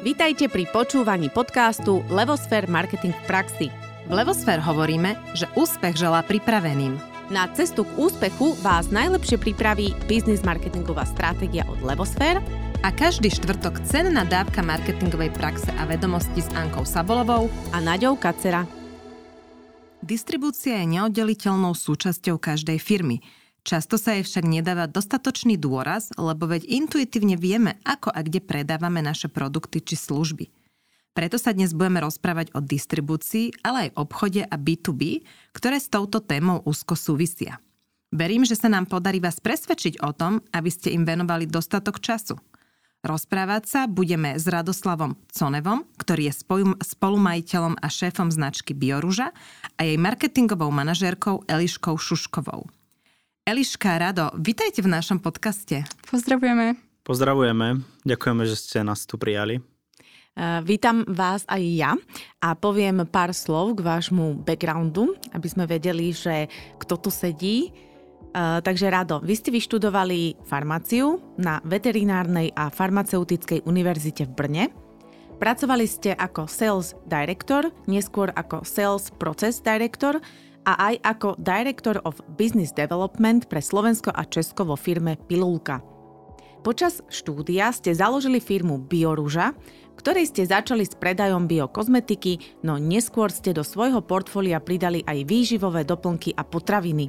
Vítajte pri počúvaní podcastu Levosfér Marketing v praxi. V Levosfér hovoríme, že úspech želá pripraveným. Na cestu k úspechu vás najlepšie pripraví biznis marketingová stratégia od Levosfér a každý štvrtok cenná dávka marketingovej praxe a vedomosti s Ankou Sabolovou a Naďou Kacera. Distribúcia je neoddeliteľnou súčasťou každej firmy – Často sa jej však nedáva dostatočný dôraz, lebo veď intuitívne vieme, ako a kde predávame naše produkty či služby. Preto sa dnes budeme rozprávať o distribúcii, ale aj obchode a B2B, ktoré s touto témou úzko súvisia. Verím, že sa nám podarí vás presvedčiť o tom, aby ste im venovali dostatok času. Rozprávať sa budeme s Radoslavom Conevom, ktorý je spolumajiteľom a šéfom značky Bioruža a jej marketingovou manažérkou Eliškou Šuškovou. Eliška, Rado, vitajte v našom podcaste. Pozdravujeme. Pozdravujeme, ďakujeme, že ste nás tu prijali. Uh, vítam vás aj ja a poviem pár slov k vášmu backgroundu, aby sme vedeli, že kto tu sedí. Uh, takže Rado, vy ste vyštudovali farmáciu na veterinárnej a farmaceutickej univerzite v Brne. Pracovali ste ako sales director, neskôr ako sales process director a aj ako Director of Business Development pre Slovensko a Česko vo firme Pilulka. Počas štúdia ste založili firmu Bioruža, ktorej ste začali s predajom biokozmetiky, no neskôr ste do svojho portfólia pridali aj výživové doplnky a potraviny.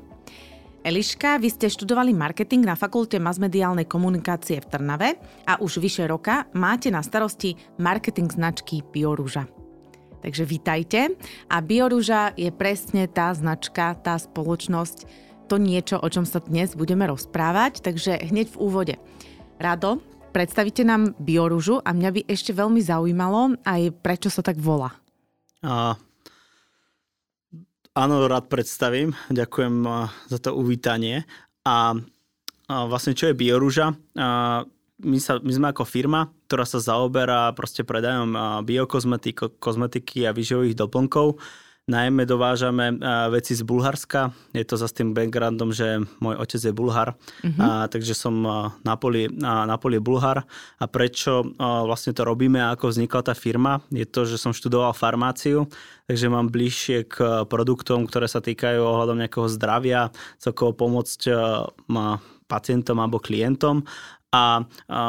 Eliška, vy ste študovali marketing na Fakulte masmediálnej komunikácie v Trnave a už vyše roka máte na starosti marketing značky Bioruža. Takže vítajte. A Bioruža je presne tá značka, tá spoločnosť, to niečo, o čom sa dnes budeme rozprávať. Takže hneď v úvode. Rado, predstavíte nám Bioružu a mňa by ešte veľmi zaujímalo aj prečo sa tak volá. A, áno, rád predstavím. Ďakujem za to uvítanie. A, a vlastne čo je Bioruža? A, my, sa, my sme ako firma, ktorá sa zaoberá proste predajom biokozmetiky kozmetiky a výživových doplnkov. Najmä dovážame veci z Bulharska. Je to za tým backgroundom, že môj otec je Bulhar, mm-hmm. a, takže som na poli, na poli Bulhar. A prečo a, vlastne to robíme a ako vznikla tá firma? Je to, že som študoval farmáciu, takže mám bližšie k produktom, ktoré sa týkajú ohľadom nejakého zdravia, celkovo pomôcť pacientom alebo klientom a, a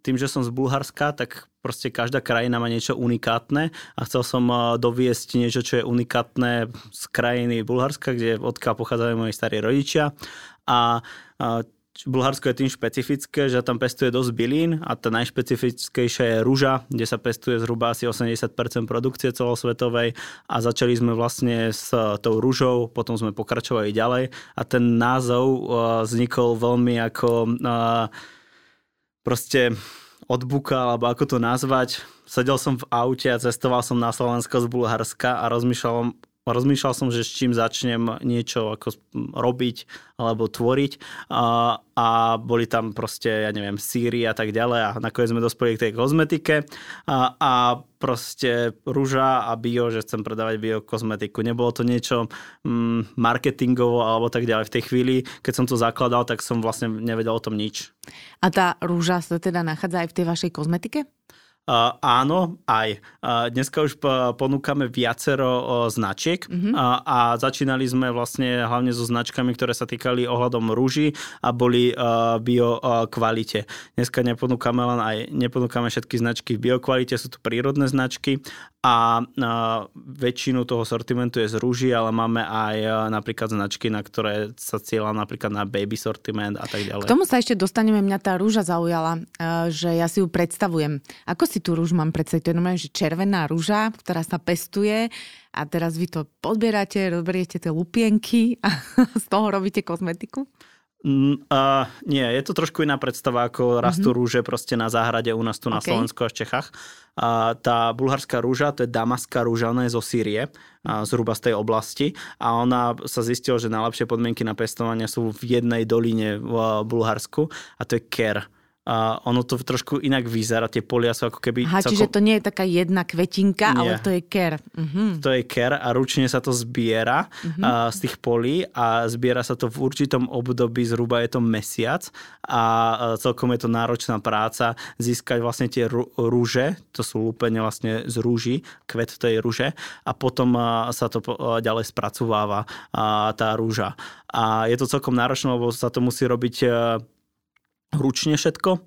tým, že som z Bulharska, tak proste každá krajina má niečo unikátne a chcel som doviesť niečo, čo je unikátne z krajiny Bulharska, kde odkiaľ pochádzajú moji starí rodičia. A, a Bulharsko je tým špecifické, že tam pestuje dosť bylín a tá najšpecifickejšia je rúža, kde sa pestuje zhruba asi 80% produkcie celosvetovej a začali sme vlastne s tou rúžou, potom sme pokračovali ďalej a ten názov vznikol veľmi ako proste od buka, alebo ako to nazvať. Sedel som v aute a cestoval som na Slovensko z Bulharska a rozmýšľal, rozmýšľal som, že s čím začnem niečo ako robiť alebo tvoriť a, a boli tam proste, ja neviem, síry a tak ďalej a nakoniec sme dospeli k tej kozmetike a, a proste rúža a bio, že chcem predávať bio kozmetiku. Nebolo to niečo mm, marketingovo alebo tak ďalej. V tej chvíli, keď som to zakladal, tak som vlastne nevedel o tom nič. A tá rúža sa teda nachádza aj v tej vašej kozmetike? Uh, áno, aj. Uh, dneska už ponúkame viacero uh, značiek mm-hmm. uh, a začínali sme vlastne hlavne so značkami, ktoré sa týkali ohľadom rúží a boli uh, bio uh, kvalite. Dneska neponúkame len aj, neponúkame všetky značky v biokvalite, sú to prírodné značky a uh, väčšinu toho sortimentu je z rúží, ale máme aj uh, napríklad značky, na ktoré sa cieľa napríklad na baby sortiment a tak ďalej. K tomu sa ešte dostaneme, mňa tá rúža zaujala, uh, že ja si ju predstavujem. Ako tú rúž mám predstaviť? To je normálne, že červená rúža, ktorá sa pestuje a teraz vy to podbierate, rozberiete tie lupienky a z toho robíte kozmetiku? Uh, nie, je to trošku iná predstava, ako rastú mm-hmm. rúže proste na záhrade u nás tu na okay. Slovensku a v Čechách. A tá bulharská rúža, to je damaská rúža, ona je zo Sýrie, a zhruba z tej oblasti. A ona sa zistila, že najlepšie podmienky na pestovanie sú v jednej doline v Bulharsku a to je Ker a ono to trošku inak vyzerá, tie polia sú ako keby... Aha, celkom... čiže to nie je taká jedna kvetinka, nie. ale to je ker. Mhm. To je ker a ručne sa to zbiera mhm. a, z tých polí a zbiera sa to v určitom období, zhruba je to mesiac a celkom je to náročná práca získať vlastne tie rúže, to sú lúpenie vlastne z rúži, kvet tej rúže a potom sa to ďalej spracováva tá rúža. A je to celkom náročné, lebo sa to musí robiť ručne všetko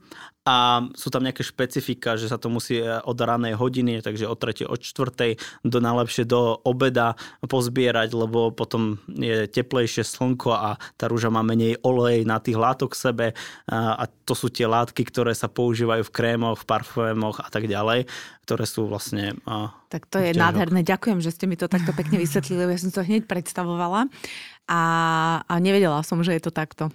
a sú tam nejaké špecifika, že sa to musí e, od ranej hodiny, takže od 3. od 4. do najlepšie do obeda pozbierať, lebo potom je teplejšie slnko a tá rúža má menej olej na tých látok v sebe a to sú tie látky, ktoré sa používajú v krémoch, v parfémoch a tak ďalej, ktoré sú vlastne... Tak to je nádherné. Ďakujem, že ste mi to takto pekne vysvetlili, ja som to hneď predstavovala a, a nevedela som, že je to takto.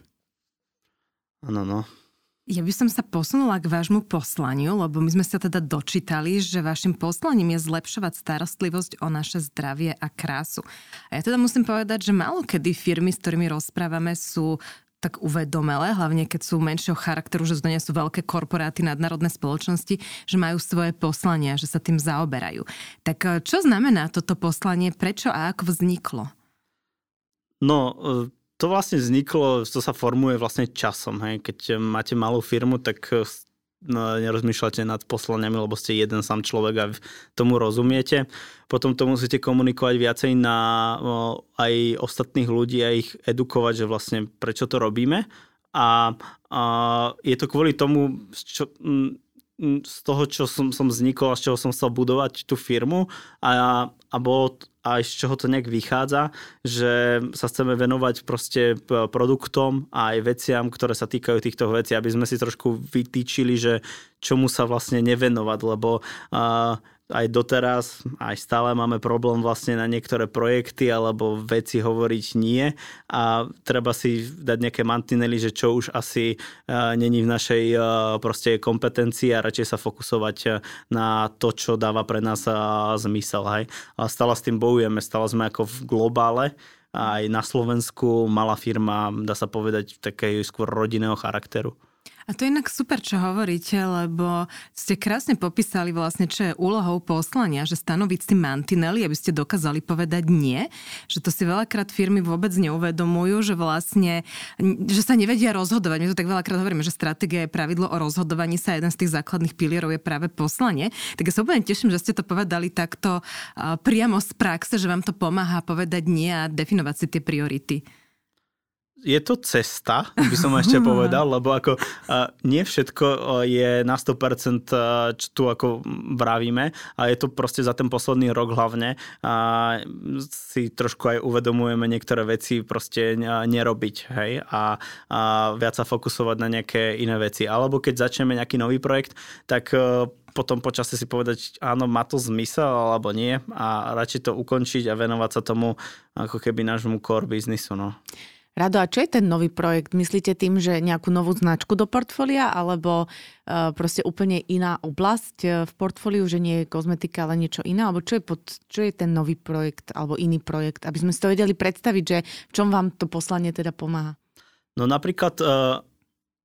Áno, no. Ja by som sa posunula k vášmu poslaniu, lebo my sme sa teda dočítali, že vašim poslaním je zlepšovať starostlivosť o naše zdravie a krásu. A ja teda musím povedať, že málo kedy firmy, s ktorými rozprávame, sú tak uvedomelé, hlavne keď sú menšieho charakteru, že z sú veľké korporáty, nadnárodné spoločnosti, že majú svoje poslania, že sa tým zaoberajú. Tak čo znamená toto poslanie, prečo a ako vzniklo? No, eh, to vlastne vzniklo, to sa formuje vlastne časom. Hej. Keď máte malú firmu, tak no, nerozmýšľate nad poslaniami, lebo ste jeden sám človek a tomu rozumiete. Potom to musíte komunikovať viacej na o, aj ostatných ľudí a ich edukovať, že vlastne prečo to robíme. A, a je to kvôli tomu, čo, z toho, čo som, som vznikol a z čoho som chcel budovať tú firmu. A, a bolo aj z čoho to nejak vychádza, že sa chceme venovať proste produktom a aj veciam, ktoré sa týkajú týchto vecí, aby sme si trošku vytýčili, že čomu sa vlastne nevenovať, lebo uh, aj doteraz, aj stále máme problém vlastne na niektoré projekty alebo veci hovoriť nie a treba si dať nejaké mantinely, že čo už asi uh, není v našej uh, proste kompetencii a radšej sa fokusovať e, na to, čo dáva pre nás zmysel. Hej. A stále s tým bojujeme, stále sme ako v globále, aj na Slovensku malá firma, dá sa povedať, takej skôr rodinného charakteru. A to je inak super, čo hovoríte, lebo ste krásne popísali vlastne, čo je úlohou poslania, že stanoviť si mantinely, aby ste dokázali povedať nie, že to si veľakrát firmy vôbec neuvedomujú, že vlastne, že sa nevedia rozhodovať. My to tak veľakrát hovoríme, že stratégia je pravidlo o rozhodovaní sa, jeden z tých základných pilierov je práve poslanie. Tak ja sa úplne teším, že ste to povedali takto priamo z praxe, že vám to pomáha povedať nie a definovať si tie priority je to cesta, by som ešte povedal, lebo ako uh, nie všetko je na 100% čo tu ako vravíme a je to proste za ten posledný rok hlavne a si trošku aj uvedomujeme niektoré veci proste nerobiť, hej, a, a viac sa fokusovať na nejaké iné veci. Alebo keď začneme nejaký nový projekt, tak uh, potom počasie si povedať, áno, má to zmysel alebo nie a radšej to ukončiť a venovať sa tomu ako keby nášmu core biznisu. No. Rado, a čo je ten nový projekt? Myslíte tým, že nejakú novú značku do portfólia, alebo uh, proste úplne iná oblasť uh, v portfóliu, že nie je kozmetika, ale niečo iné? Alebo čo je, pod, čo je ten nový projekt, alebo iný projekt? Aby sme si to vedeli predstaviť, že v čom vám to poslanie teda pomáha? No napríklad uh,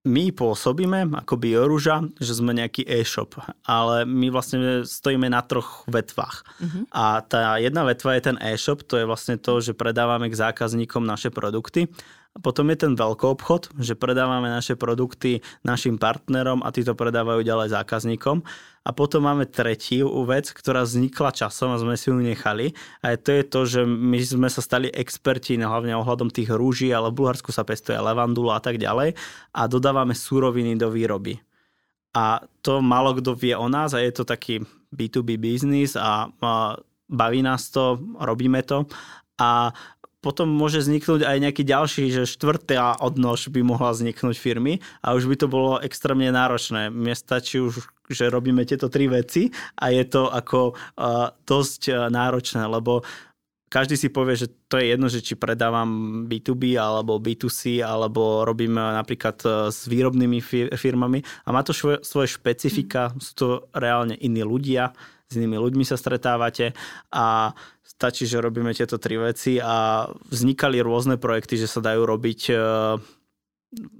my pôsobíme ako Bioruža, že sme nejaký e-shop, ale my vlastne stojíme na troch vetvách. Uh-huh. A tá jedna vetva je ten e-shop, to je vlastne to, že predávame k zákazníkom naše produkty. Potom je ten veľký obchod, že predávame naše produkty našim partnerom a tí to predávajú ďalej zákazníkom. A potom máme tretiu vec, ktorá vznikla časom a sme si ju nechali. A to je to, že my sme sa stali experti hlavne ohľadom tých rúží, ale v Bulharsku sa pestuje levandula a tak ďalej. A dodávame súroviny do výroby. A to málo kto vie o nás a je to taký B2B biznis a, a baví nás to, robíme to. A potom môže vzniknúť aj nejaký ďalší, že štvrtá odnož by mohla vzniknúť firmy a už by to bolo extrémne náročné. Mne stačí už, že robíme tieto tri veci a je to ako uh, dosť uh, náročné, lebo každý si povie, že to je jedno, že či predávam B2B alebo B2C, alebo robím napríklad s výrobnými firmami a má to svoje špecifika, sú to reálne iní ľudia, s inými ľuďmi sa stretávate a stačí, že robíme tieto tri veci a vznikali rôzne projekty, že sa dajú robiť e,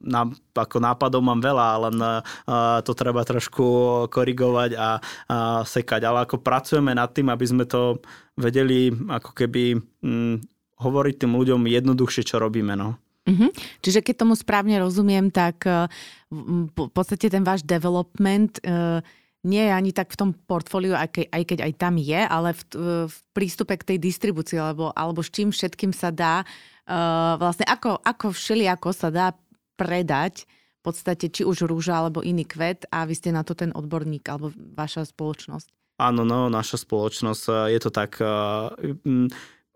na, ako nápadov mám veľa, len uh, to treba trošku korigovať a uh, sekať. Ale ako pracujeme nad tým, aby sme to vedeli ako keby um, hovoriť tým ľuďom jednoduchšie, čo robíme. No. Uh-huh. Čiže keď tomu správne rozumiem, tak uh, v podstate ten váš development uh, nie je ani tak v tom portfóliu, aj, ke, aj keď aj tam je, ale v, v prístupe k tej distribúcii, alebo, alebo s čím všetkým sa dá, uh, vlastne ako, ako všelijako sa dá predať v podstate či už rúža alebo iný kvet a vy ste na to ten odborník alebo vaša spoločnosť. Áno, no, naša spoločnosť, je to tak. Uh,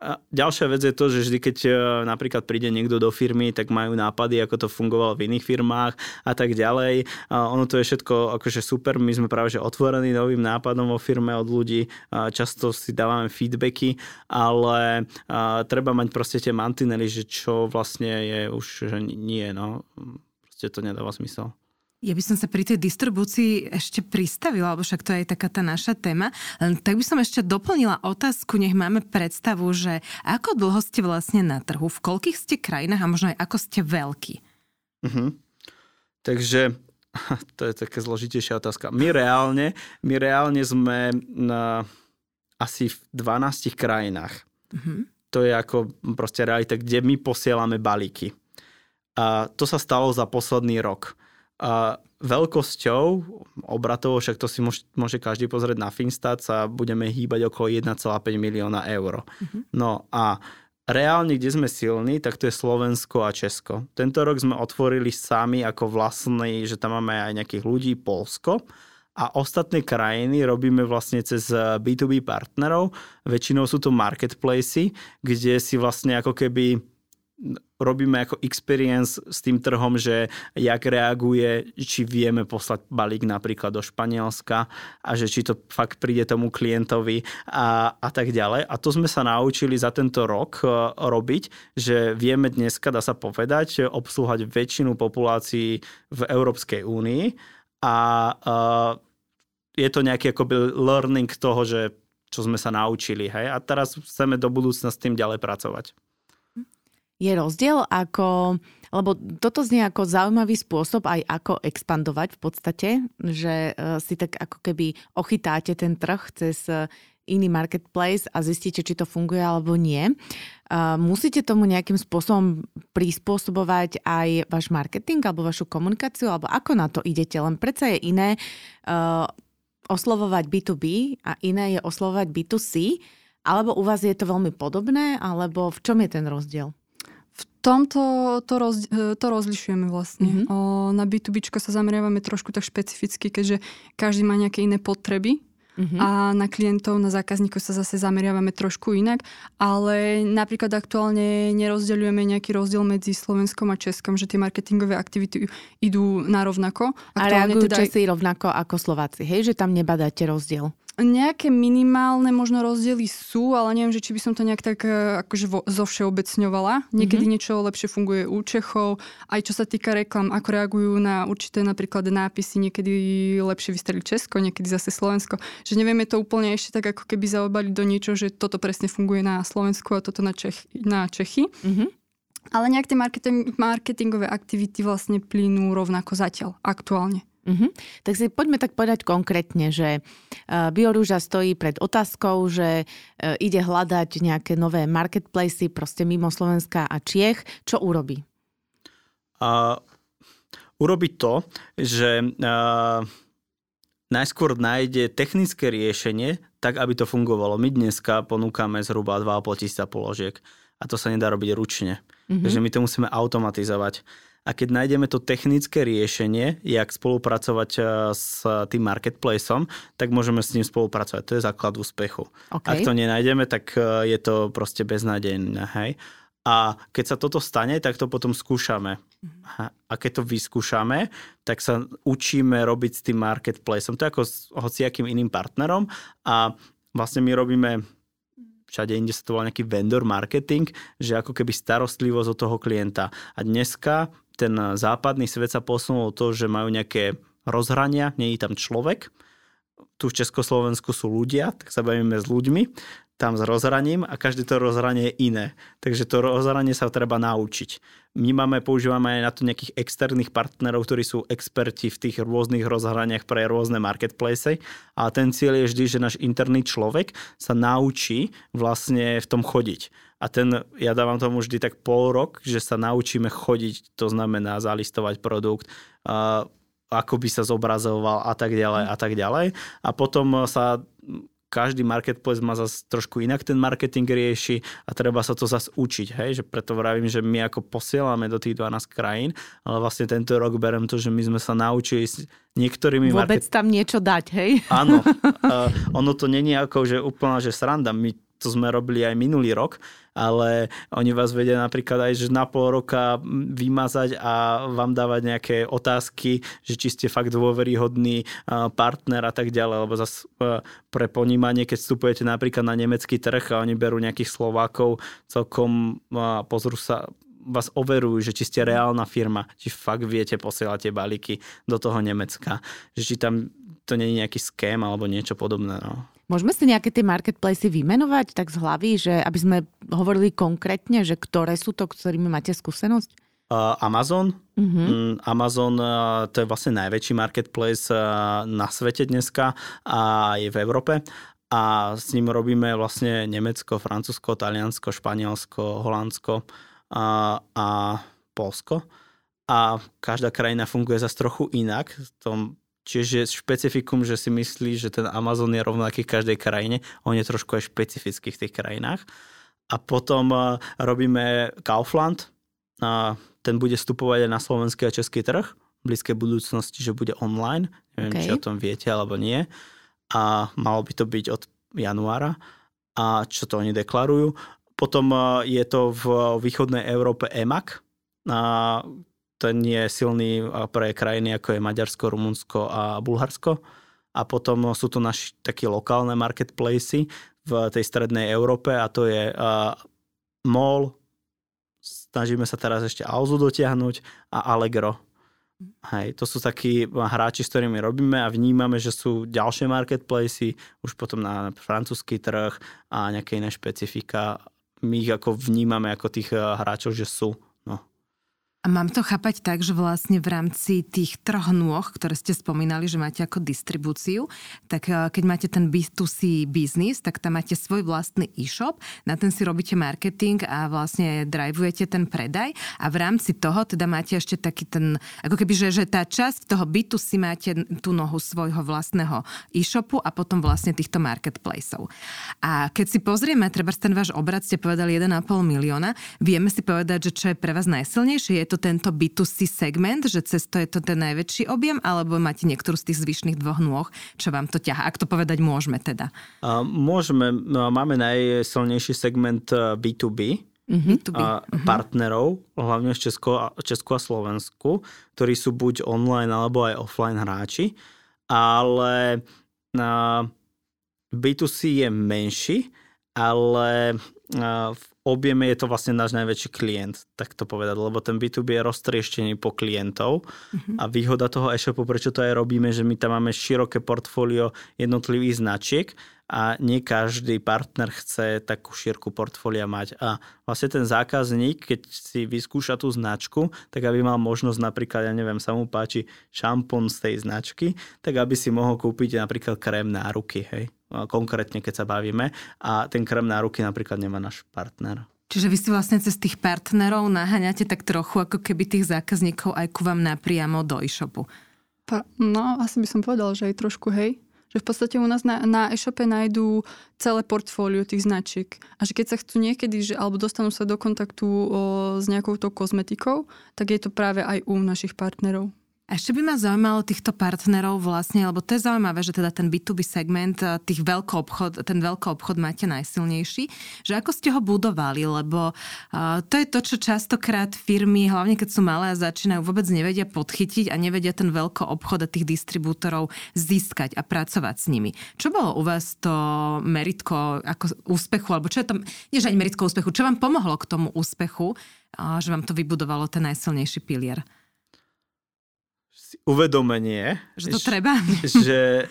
a ďalšia vec je to, že vždy, keď e, napríklad príde niekto do firmy, tak majú nápady, ako to fungovalo v iných firmách a tak ďalej. A ono to je všetko akože super, my sme práve že otvorení novým nápadom vo firme od ľudí, a často si dávame feedbacky, ale treba mať proste tie mantinely, že čo vlastne je už, že nie, no. Proste to nedáva zmysel. Ja by som sa pri tej distribúcii ešte pristavila, lebo však to je taká tá naša téma. Len tak by som ešte doplnila otázku, nech máme predstavu, že ako dlho ste vlastne na trhu, v koľkých ste krajinách a možno aj ako ste veľkí? Uh-huh. Takže to je taká zložitejšia otázka. My reálne, my reálne sme na asi v 12 krajinách. Uh-huh. To je ako proste realita, kde my posielame balíky. A to sa stalo za posledný rok. A veľkosťou obratovo, však to si môže, môže každý pozrieť na Finstat, sa budeme hýbať okolo 1,5 milióna eur. Mm-hmm. No a reálne, kde sme silní, tak to je Slovensko a Česko. Tento rok sme otvorili sami ako vlastný, že tam máme aj nejakých ľudí, Polsko. A ostatné krajiny robíme vlastne cez B2B partnerov. Väčšinou sú to marketplacy, kde si vlastne ako keby robíme ako experience s tým trhom, že jak reaguje, či vieme poslať balík napríklad do Španielska a že či to fakt príde tomu klientovi a, a tak ďalej. A to sme sa naučili za tento rok uh, robiť, že vieme dneska, dá sa povedať, obslúhať väčšinu populácií v Európskej únii a uh, je to nejaký akoby learning toho, že čo sme sa naučili. Hej? A teraz chceme do budúcna s tým ďalej pracovať je rozdiel ako, lebo toto znie ako zaujímavý spôsob aj ako expandovať v podstate, že e, si tak ako keby ochytáte ten trh cez e, iný marketplace a zistíte, či to funguje alebo nie. E, musíte tomu nejakým spôsobom prispôsobovať aj váš marketing alebo vašu komunikáciu, alebo ako na to idete? Len predsa je iné oslovovať B2B a iné je oslovovať B2C, alebo u vás je to veľmi podobné, alebo v čom je ten rozdiel? V tomto to, roz, to rozlišujeme vlastne. Mm-hmm. O, na B2B sa zameriavame trošku tak špecificky, keďže každý má nejaké iné potreby mm-hmm. a na klientov, na zákazníkov sa zase zameriavame trošku inak, ale napríklad aktuálne nerozdeľujeme nejaký rozdiel medzi Slovenskom a Českom, že tie marketingové aktivity idú na rovnako. Aktuálne a reagujú teda... Česi rovnako ako Slováci, hej? Že tam nebadáte rozdiel? Nejaké minimálne možno rozdiely sú, ale neviem, že či by som to nejak tak e, akože vo, zovšeobecňovala. Niekedy mm-hmm. niečo lepšie funguje u Čechov, aj čo sa týka reklam, ako reagujú na určité napríklad nápisy, niekedy lepšie vystreli Česko, niekedy zase Slovensko. Že nevieme to úplne ešte tak ako keby zaobaliť do niečo, že toto presne funguje na Slovensku a toto na, Čech, na Čechy. Mm-hmm. Ale nejak tie marketing, marketingové aktivity vlastne plynú rovnako zatiaľ, aktuálne. Uh-huh. Tak si poďme tak povedať konkrétne, že uh, Biorúža stojí pred otázkou, že uh, ide hľadať nejaké nové marketplacy proste mimo Slovenska a Čiech. Čo urobí? Uh, urobí to, že uh, najskôr nájde technické riešenie, tak aby to fungovalo. My dneska ponúkame zhruba 2,5 tisíca položiek a to sa nedá robiť ručne. Uh-huh. Takže my to musíme automatizovať a keď nájdeme to technické riešenie, jak spolupracovať eh, s tým marketplaceom, tak môžeme s ním spolupracovať. To je základ úspechu. Okay. Ak to nenájdeme, tak eh, je to proste beznádejné. Hej? A keď sa toto stane, tak to potom skúšame. A keď to vyskúšame, tak sa učíme robiť s tým marketplaceom. To je ako s hociakým iným partnerom a vlastne my robíme všade inde sa to volá nejaký vendor marketing, že ako keby starostlivosť od toho klienta. A dneska ten západný svet sa posunul to, že majú nejaké rozhrania, nie je tam človek. Tu v Československu sú ľudia, tak sa bavíme s ľuďmi. Tam s rozhraním a každé to rozhranie je iné. Takže to rozhranie sa treba naučiť. My máme, používame aj na to nejakých externých partnerov, ktorí sú experti v tých rôznych rozhraniach pre rôzne marketplace a ten cieľ je vždy, že náš interný človek sa naučí vlastne v tom chodiť. A ten, ja dávam tomu vždy tak pol rok, že sa naučíme chodiť, to znamená zalistovať produkt, ako by sa zobrazoval a tak ďalej a tak ďalej. A potom sa každý marketplace má zase trošku inak ten marketing rieši a treba sa to zase učiť, hej, že preto vravím, že my ako posielame do tých 12 krajín, ale vlastne tento rok berem to, že my sme sa naučili s niektorými... Vôbec market... tam niečo dať, hej? Áno, uh, ono to není ako, že úplná, že sranda, my to sme robili aj minulý rok, ale oni vás vedia napríklad aj, že na pol roka vymazať a vám dávať nejaké otázky, že či ste fakt dôveryhodný partner a tak ďalej, lebo zase pre ponímanie, keď vstupujete napríklad na nemecký trh a oni berú nejakých Slovákov, celkom pozrú sa, vás overujú, že či ste reálna firma, či fakt viete posielať tie balíky do toho Nemecka, že či tam to nie je nejaký ském alebo niečo podobné. No. Môžeme si nejaké tie marketplacy vymenovať tak z hlavy, že aby sme hovorili konkrétne, že ktoré sú to, ktorými máte skúsenosť? Amazon. Uh-huh. Amazon to je vlastne najväčší marketplace na svete dneska a je v Európe. A s ním robíme vlastne Nemecko, Francúzsko, Taliansko, Španielsko, Holandsko a, a Polsko. A každá krajina funguje zase trochu inak. V tom Čiže špecifikum, že si myslí, že ten Amazon je rovnaký v každej krajine. On je trošku aj špecifický v tých krajinách. A potom uh, robíme Kaufland. Uh, ten bude vstupovať aj na slovenský a český trh v blízkej budúcnosti, že bude online. Neviem, okay. či o tom viete alebo nie. A malo by to byť od januára. A čo to oni deklarujú. Potom uh, je to v východnej Európe EMAC, ten je silný pre krajiny ako je Maďarsko, Rumunsko a Bulharsko. A potom sú to naši také lokálne marketplacy v tej strednej Európe a to je uh, MOL, snažíme sa teraz ešte Alzu dotiahnuť a Allegro. Hej, to sú takí hráči, s ktorými robíme a vnímame, že sú ďalšie marketplacy, už potom na francúzsky trh a nejaké iné špecifika. My ich ako vnímame ako tých hráčov, že sú a mám to chápať tak, že vlastne v rámci tých troch nôh, ktoré ste spomínali, že máte ako distribúciu, tak eh, keď máte ten B2C biznis, tak tam máte svoj vlastný e-shop, na ten si robíte marketing a vlastne drivujete ten predaj a v rámci toho teda máte ešte taký ten, ako keby, že, že tá časť toho B2C máte tú nohu svojho vlastného e-shopu a potom vlastne týchto marketplaceov. A keď si pozrieme, treba ten váš obrad, ste povedali 1,5 milióna, vieme si povedať, že čo je pre vás najsilnejšie, je to tento B2C segment, že cez to je to ten najväčší objem, alebo máte niektorú z tých zvyšných dvoch nôh, čo vám to ťaha? Ak to povedať môžeme teda. Uh, môžeme, no, máme najsilnejší segment B2B, mm-hmm. a mhm. partnerov, hlavne v Česku a, Česku a Slovensku, ktorí sú buď online alebo aj offline hráči, ale uh, B2C je menší, ale v objeme je to vlastne náš najväčší klient, tak to povedať, lebo ten B2B je roztrieštený po klientov mm-hmm. a výhoda toho e-shopu, prečo to aj robíme, že my tam máme široké portfólio jednotlivých značiek a nie každý partner chce takú šírku portfólia mať. A vlastne ten zákazník, keď si vyskúša tú značku, tak aby mal možnosť napríklad, ja neviem, sa mu páči šampón z tej značky, tak aby si mohol kúpiť napríklad krém na ruky, hej konkrétne keď sa bavíme a ten krem na ruky napríklad nemá náš partner. Čiže vy si vlastne cez tých partnerov naháňate tak trochu ako keby tých zákazníkov aj ku vám napriamo do e-shopu. No, asi by som povedal, že aj trošku, hej. Že v podstate u nás na, na e-shope nájdú celé portfólio tých značiek. A že keď sa chcú niekedy, že, alebo dostanú sa do kontaktu o, s nejakou tou kozmetikou, tak je to práve aj u našich partnerov. A ešte by ma zaujímalo týchto partnerov vlastne, lebo to je zaujímavé, že teda ten B2B segment, eh, tých veľký obchod, ten veľký obchod máte najsilnejší, že ako ste ho budovali, lebo uh, to je to, čo častokrát firmy, hlavne keď sú malé a začínajú, vôbec nevedia podchytiť a nevedia ten veľký obchod a tých distribútorov získať a pracovať s nimi. Čo bolo u vás to meritko ako úspechu, alebo čo je to, nie že ani meritko úspechu, čo vám pomohlo k tomu úspechu, uh, že vám to vybudovalo ten najsilnejší pilier? Uvedomenie, že to treba. že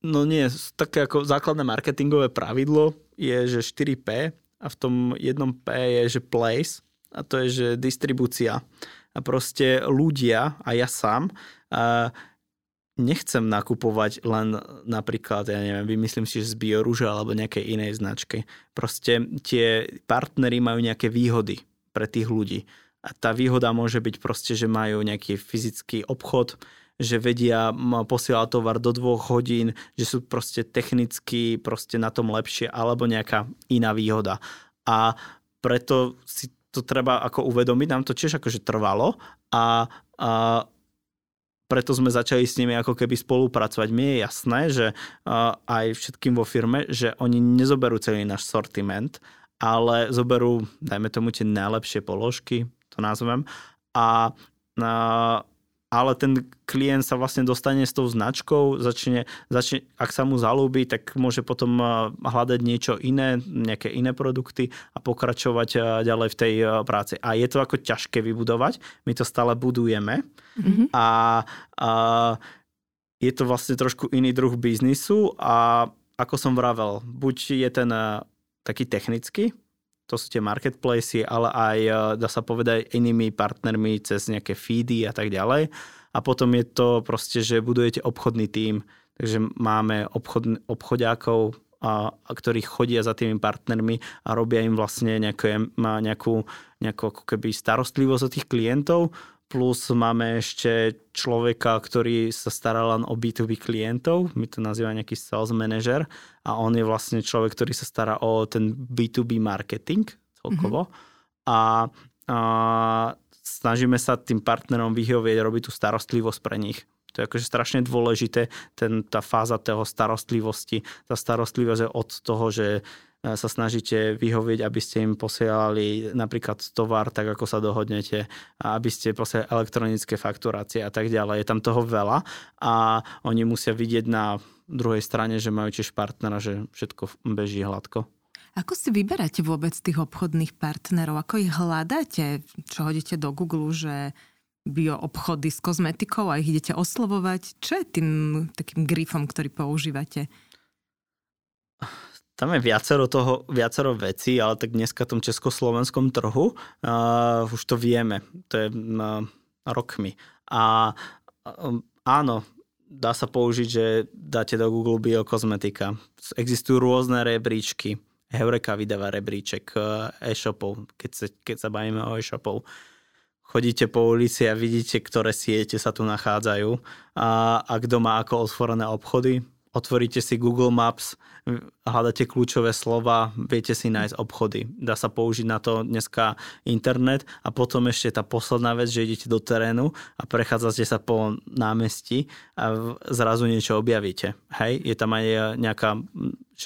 No nie, také ako základné marketingové pravidlo je, že 4P a v tom jednom P je, že place a to je, že distribúcia. A proste ľudia a ja sám a nechcem nakupovať len napríklad, ja neviem, vymyslím si, že z Biorúža alebo nejakej inej značky. Proste tie partnery majú nejaké výhody pre tých ľudí. A tá výhoda môže byť proste, že majú nejaký fyzický obchod, že vedia posielať tovar do dvoch hodín, že sú proste technicky proste na tom lepšie alebo nejaká iná výhoda. A preto si to treba ako uvedomiť, nám to tiež akože trvalo a, a preto sme začali s nimi ako keby spolupracovať. Mne je jasné, že uh, aj všetkým vo firme, že oni nezoberú celý náš sortiment, ale zoberú, dajme tomu, tie najlepšie položky, to nazvem, a uh, ale ten klient sa vlastne dostane s tou značkou, začne, začne, ak sa mu zalúbi, tak môže potom hľadať niečo iné, nejaké iné produkty a pokračovať ďalej v tej práci. A je to ako ťažké vybudovať, my to stále budujeme mm-hmm. a, a je to vlastne trošku iný druh biznisu a ako som vravel, buď je ten taký technický, to sú tie marketplacy, ale aj, e, dá sa povedať, inými partnermi cez nejaké feedy a tak ďalej. A potom je to proste, že budujete obchodný tím, takže máme obchod, obchodiakov, a, a ktorí chodia za tými partnermi a robia im vlastne nejaké, nejakú, nejakú ako keby starostlivosť o tých klientov plus máme ešte človeka, ktorý sa stará len o B2B klientov, my to nazývame nejaký sales manager a on je vlastne človek, ktorý sa stará o ten B2B marketing celkovo mm-hmm. a, a snažíme sa tým partnerom vyhovieť, robiť tú starostlivosť pre nich. To je akože strašne dôležité, ten, tá fáza toho starostlivosti. Tá starostlivosť je od toho, že sa snažíte vyhovieť, aby ste im posielali napríklad tovar, tak ako sa dohodnete, a aby ste posielali elektronické fakturácie a tak ďalej. Je tam toho veľa a oni musia vidieť na druhej strane, že majú tiež partnera, že všetko beží hladko. Ako si vyberáte vôbec tých obchodných partnerov? Ako ich hľadáte? Čo hodíte do Google, že bio obchody s kozmetikou a ich idete oslovovať? Čo je tým takým grifom, ktorý používate? tam je viacero toho, viacero vecí, ale tak dneska v tom československom trhu uh, už to vieme. To je uh, rokmi. A uh, áno, dá sa použiť, že dáte do Google biokozmetika. Existujú rôzne rebríčky. Heureka vydáva rebríček uh, e-shopov, keď sa, keď sa bavíme o e-shopov. Chodíte po ulici a vidíte, ktoré siete sa tu nachádzajú a, a kto má ako otvorené obchody otvoríte si Google Maps, hľadáte kľúčové slova, viete si nájsť obchody. Dá sa použiť na to dneska internet a potom ešte tá posledná vec, že idete do terénu a prechádzate sa po námestí a zrazu niečo objavíte. Hej, je tam aj nejaká,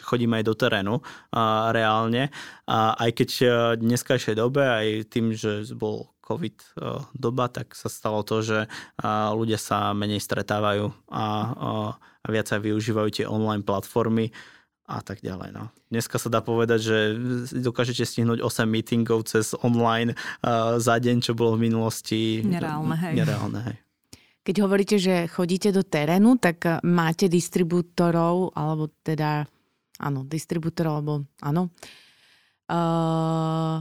chodím aj do terénu a reálne a aj keď e, dneskajšej dobe, aj tým, že bol COVID e, doba, tak sa stalo to, že ľudia sa menej stretávajú a a viac aj využívajú tie online platformy a tak ďalej. No. Dneska sa dá povedať, že dokážete stihnúť 8 meetingov cez online za deň, čo bolo v minulosti nereálne. Hej. nereálne hej. Keď hovoríte, že chodíte do terénu, tak máte distribútorov, alebo teda, áno, distribútorov, alebo áno, uh,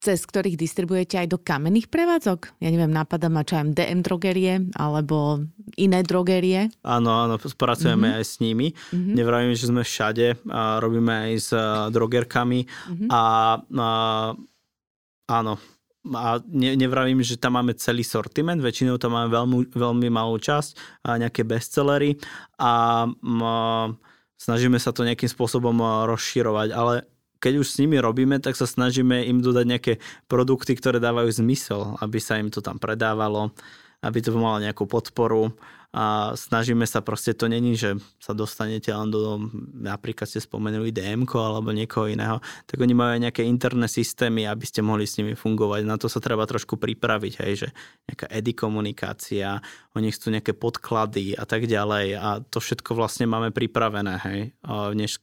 cez ktorých distribujete aj do kamenných prevádzok? Ja neviem, napadá ma čo aj DM drogerie alebo iné drogerie. Áno, áno, pracujeme mm-hmm. aj s nimi. Mm-hmm. Nevravím, že sme všade, a robíme aj s drogerkami mm-hmm. a, a áno, a ne, nevravím, že tam máme celý sortiment, väčšinou tam máme veľmi, veľmi malú časť, a nejaké bestsellery a, a snažíme sa to nejakým spôsobom rozširovať, ale keď už s nimi robíme, tak sa snažíme im dodať nejaké produkty, ktoré dávajú zmysel, aby sa im to tam predávalo, aby to malo nejakú podporu a snažíme sa proste, to není, že sa dostanete len do, napríklad ste spomenuli DM alebo niekoho iného, tak oni majú aj nejaké interné systémy, aby ste mohli s nimi fungovať. Na to sa treba trošku pripraviť, hej, že nejaká edi komunikácia, oni chcú nejaké podklady a tak ďalej a to všetko vlastne máme pripravené, hej, v dnes,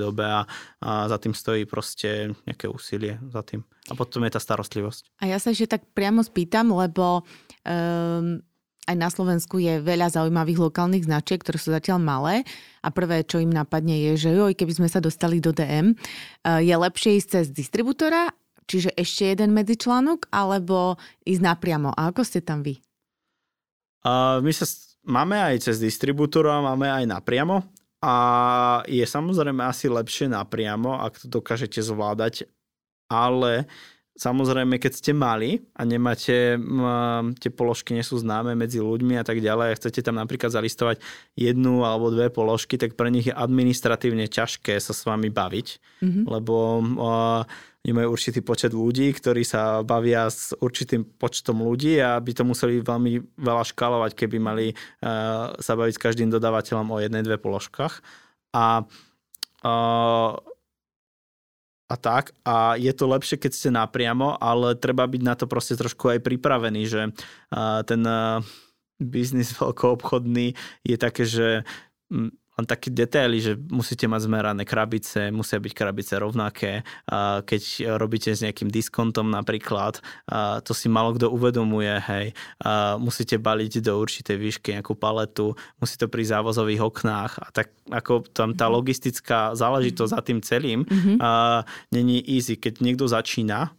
dobe a, a za tým stojí proste nejaké úsilie za tým. A potom je tá starostlivosť. A ja sa ešte tak priamo spýtam, lebo um, aj na Slovensku je veľa zaujímavých lokálnych značiek, ktoré sú zatiaľ malé a prvé, čo im napadne je, že joj, keby sme sa dostali do DM, uh, je lepšie ísť cez distribútora, čiže ešte jeden medzičlánok, alebo ísť napriamo. A ako ste tam vy? Uh, my sa máme aj cez distribútora, máme aj napriamo a je samozrejme asi lepšie napriamo, ak to dokážete zvládať, ale Samozrejme, keď ste mali a nemáte, tie položky nie sú známe medzi ľuďmi a tak ďalej a chcete tam napríklad zalistovať jednu alebo dve položky, tak pre nich je administratívne ťažké sa s vami baviť, mm-hmm. lebo uh, majú určitý počet ľudí, ktorí sa bavia s určitým počtom ľudí a by to museli veľmi veľa škálovať, keby mali uh, sa baviť s každým dodávateľom o jednej, dve položkách. A uh, a tak. A je to lepšie, keď ste napriamo, ale treba byť na to proste trošku aj pripravený, že ten biznis veľkoobchodný je také, že len také detaily, že musíte mať zmerané krabice, musia byť krabice rovnaké. Keď robíte s nejakým diskontom napríklad, to si malo kto uvedomuje, hej. Musíte baliť do určitej výšky nejakú paletu, musí to pri závozových oknách a tak ako tam tá mhm. logistická záležitosť za tým celým mm-hmm. není easy. Keď niekto začína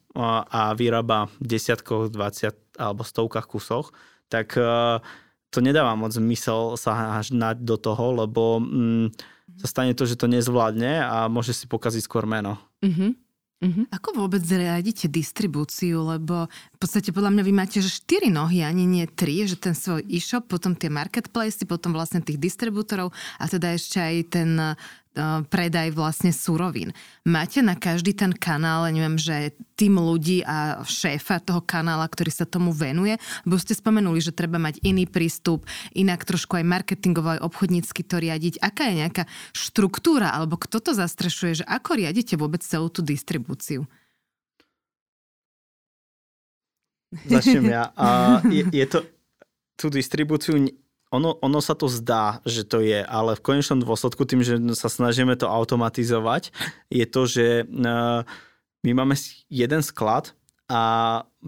a vyrába desiatkoch, 20 alebo stovkách kusoch, tak to nedáva moc zmysel sa hnať do toho, lebo mm, sa stane to, že to nezvládne a môže si pokaziť skôr meno. Mm-hmm. Mm-hmm. Ako vôbec riadite distribúciu, lebo v podstate podľa mňa vy máte že 4 nohy, ani nie 3, že ten svoj e-shop, potom tie marketplace, potom vlastne tých distribútorov a teda ešte aj ten predaj vlastne surovín. Máte na každý ten kanál, neviem, že tým ľudí a šéfa toho kanála, ktorý sa tomu venuje, lebo ste spomenuli, že treba mať iný prístup, inak trošku aj marketingovo, aj obchodnícky to riadiť. Aká je nejaká štruktúra, alebo kto to zastrešuje, že ako riadite vôbec celú tú distribúciu? Začnem ja. A je, je to, tú distribúciu ono, ono sa to zdá, že to je, ale v konečnom dôsledku tým, že sa snažíme to automatizovať, je to, že e, my máme jeden sklad a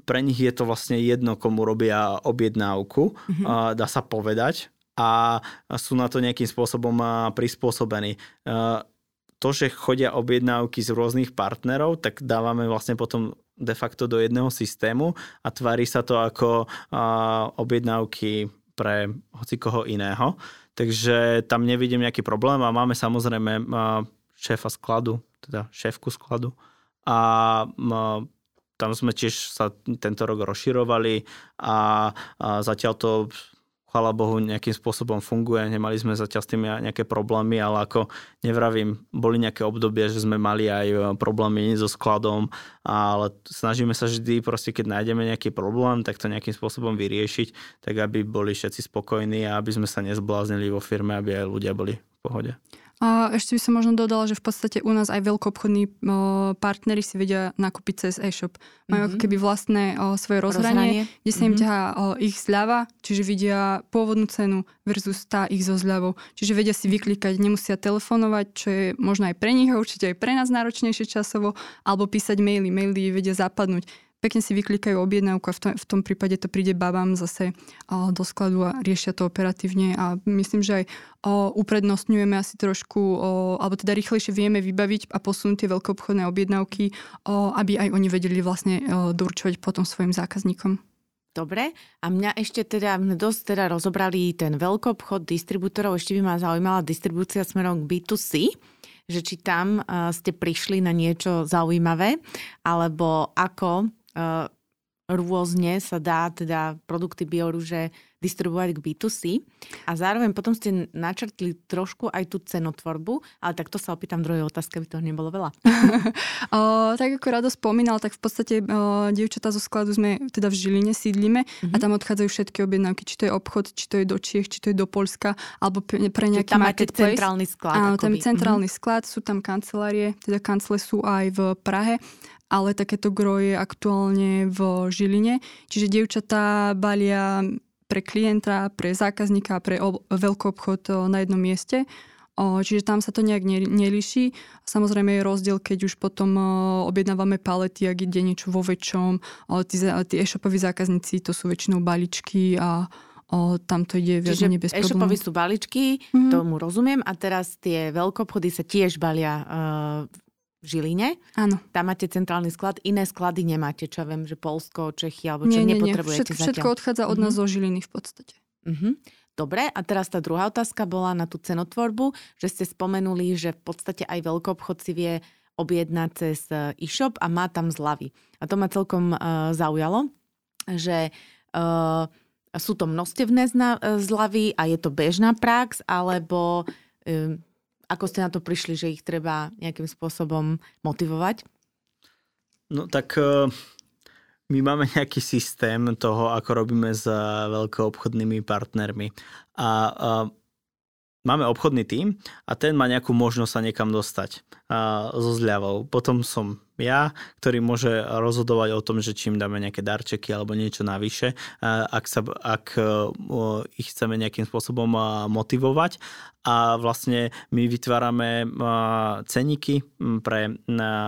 pre nich je to vlastne jedno, komu robia objednávku, mm-hmm. dá sa povedať, a sú na to nejakým spôsobom prispôsobení. E, to, že chodia objednávky z rôznych partnerov, tak dávame vlastne potom de facto do jedného systému a tvári sa to ako objednávky pre hoci koho iného. Takže tam nevidím nejaký problém a máme samozrejme šéfa skladu, teda šéfku skladu a tam sme tiež sa tento rok rozširovali a, a zatiaľ to chvala Bohu, nejakým spôsobom funguje. Nemali sme zatiaľ s tým nejaké problémy, ale ako nevravím, boli nejaké obdobie, že sme mali aj e, problémy so skladom, ale snažíme sa vždy, proste keď nájdeme nejaký problém, tak to nejakým spôsobom vyriešiť, tak aby boli všetci spokojní a aby sme sa nezbláznili vo firme, aby aj ľudia boli v pohode. Ešte by som možno dodala, že v podstate u nás aj veľkoobchodní partnery si vedia nakúpiť cez e-shop. Majú mm-hmm. keby vlastné o, svoje rozhranie, rozhranie, kde sa im mm-hmm. ťahá o, ich zľava, čiže vidia pôvodnú cenu versus tá ich zo zľavou. Čiže vedia si vyklikať, nemusia telefonovať, čo je možno aj pre nich a určite aj pre nás náročnejšie časovo, alebo písať maily. Maily vedia zapadnúť pekne si vyklikajú objednávku a v tom, v tom prípade to príde babám zase do skladu a riešia to operatívne. A myslím, že aj uprednostňujeme asi trošku, alebo teda rýchlejšie vieme vybaviť a posunúť tie veľkoobchodné objednávky, aby aj oni vedeli vlastne doručovať potom svojim zákazníkom. Dobre, a mňa ešte teda, dosť teda rozobrali ten veľkoobchod distribútorov, ešte by ma zaujímala distribúcia smerom k B2C, že či tam ste prišli na niečo zaujímavé, alebo ako rôzne sa dá teda produkty biorúže distribuovať k B2C a zároveň potom ste načrtli trošku aj tú cenotvorbu, ale tak to sa opýtam druhej otázky, aby toho nebolo veľa. o, tak ako Rado spomínal, tak v podstate o, dievčatá zo skladu sme teda v Žiline sídlime mm-hmm. a mhm. tam odchádzajú všetky objednávky, či to je obchod, či to je do Čiech, či to je do Polska, alebo pre, pre nejaký tam marketplace. Tam centrálny sklad. Áno, tam je centrálny mm-hmm. sklad, sú tam kancelárie, teda kancele sú aj v Prahe ale takéto gro je aktuálne v Žiline. Čiže dievčatá balia pre klienta, pre zákazníka, pre veľký obchod na jednom mieste. Čiže tam sa to nejak nelíši. Samozrejme je rozdiel, keď už potom objednávame palety, ak ide niečo vo väčšom. Tí, tí e-shopoví zákazníci to sú väčšinou baličky a o, tam to ide viac Čiže bez e-shopovi sú balíčky, Mhm. tomu rozumiem, a teraz tie veľkoobchody sa tiež balia uh, Žiline. Áno. Tam máte centrálny sklad, iné sklady nemáte, čo viem, že Polsko, Čechy, alebo čo Nie, nie, nie. nepotrebujete Všetko, všetko zatiaľ. odchádza od nás Mhm. zo Žiliny v podstate. Mhm. Dobre, a teraz tá druhá otázka bola na tú cenotvorbu, že ste spomenuli, že v podstate aj veľkoobchod si vie objednať cez e, e-shop a má tam zľavy. A to ma celkom uh, zaujalo, že uh, sú to množstevné zľavy a je to bežná prax, alebo um, ako ste na to prišli, že ich treba nejakým spôsobom motivovať? No tak eh, my máme nejaký systém toho, ako robíme s eh, veľkoobchodnými partnermi. A eh, máme obchodný tím a ten má nejakú možnosť sa niekam dostať a, so zľavou. Potom som ja, ktorý môže rozhodovať o tom, že či im dáme nejaké darčeky alebo niečo navyše, ak, sa, ak o, ich chceme nejakým spôsobom motivovať. A vlastne my vytvárame ceníky pre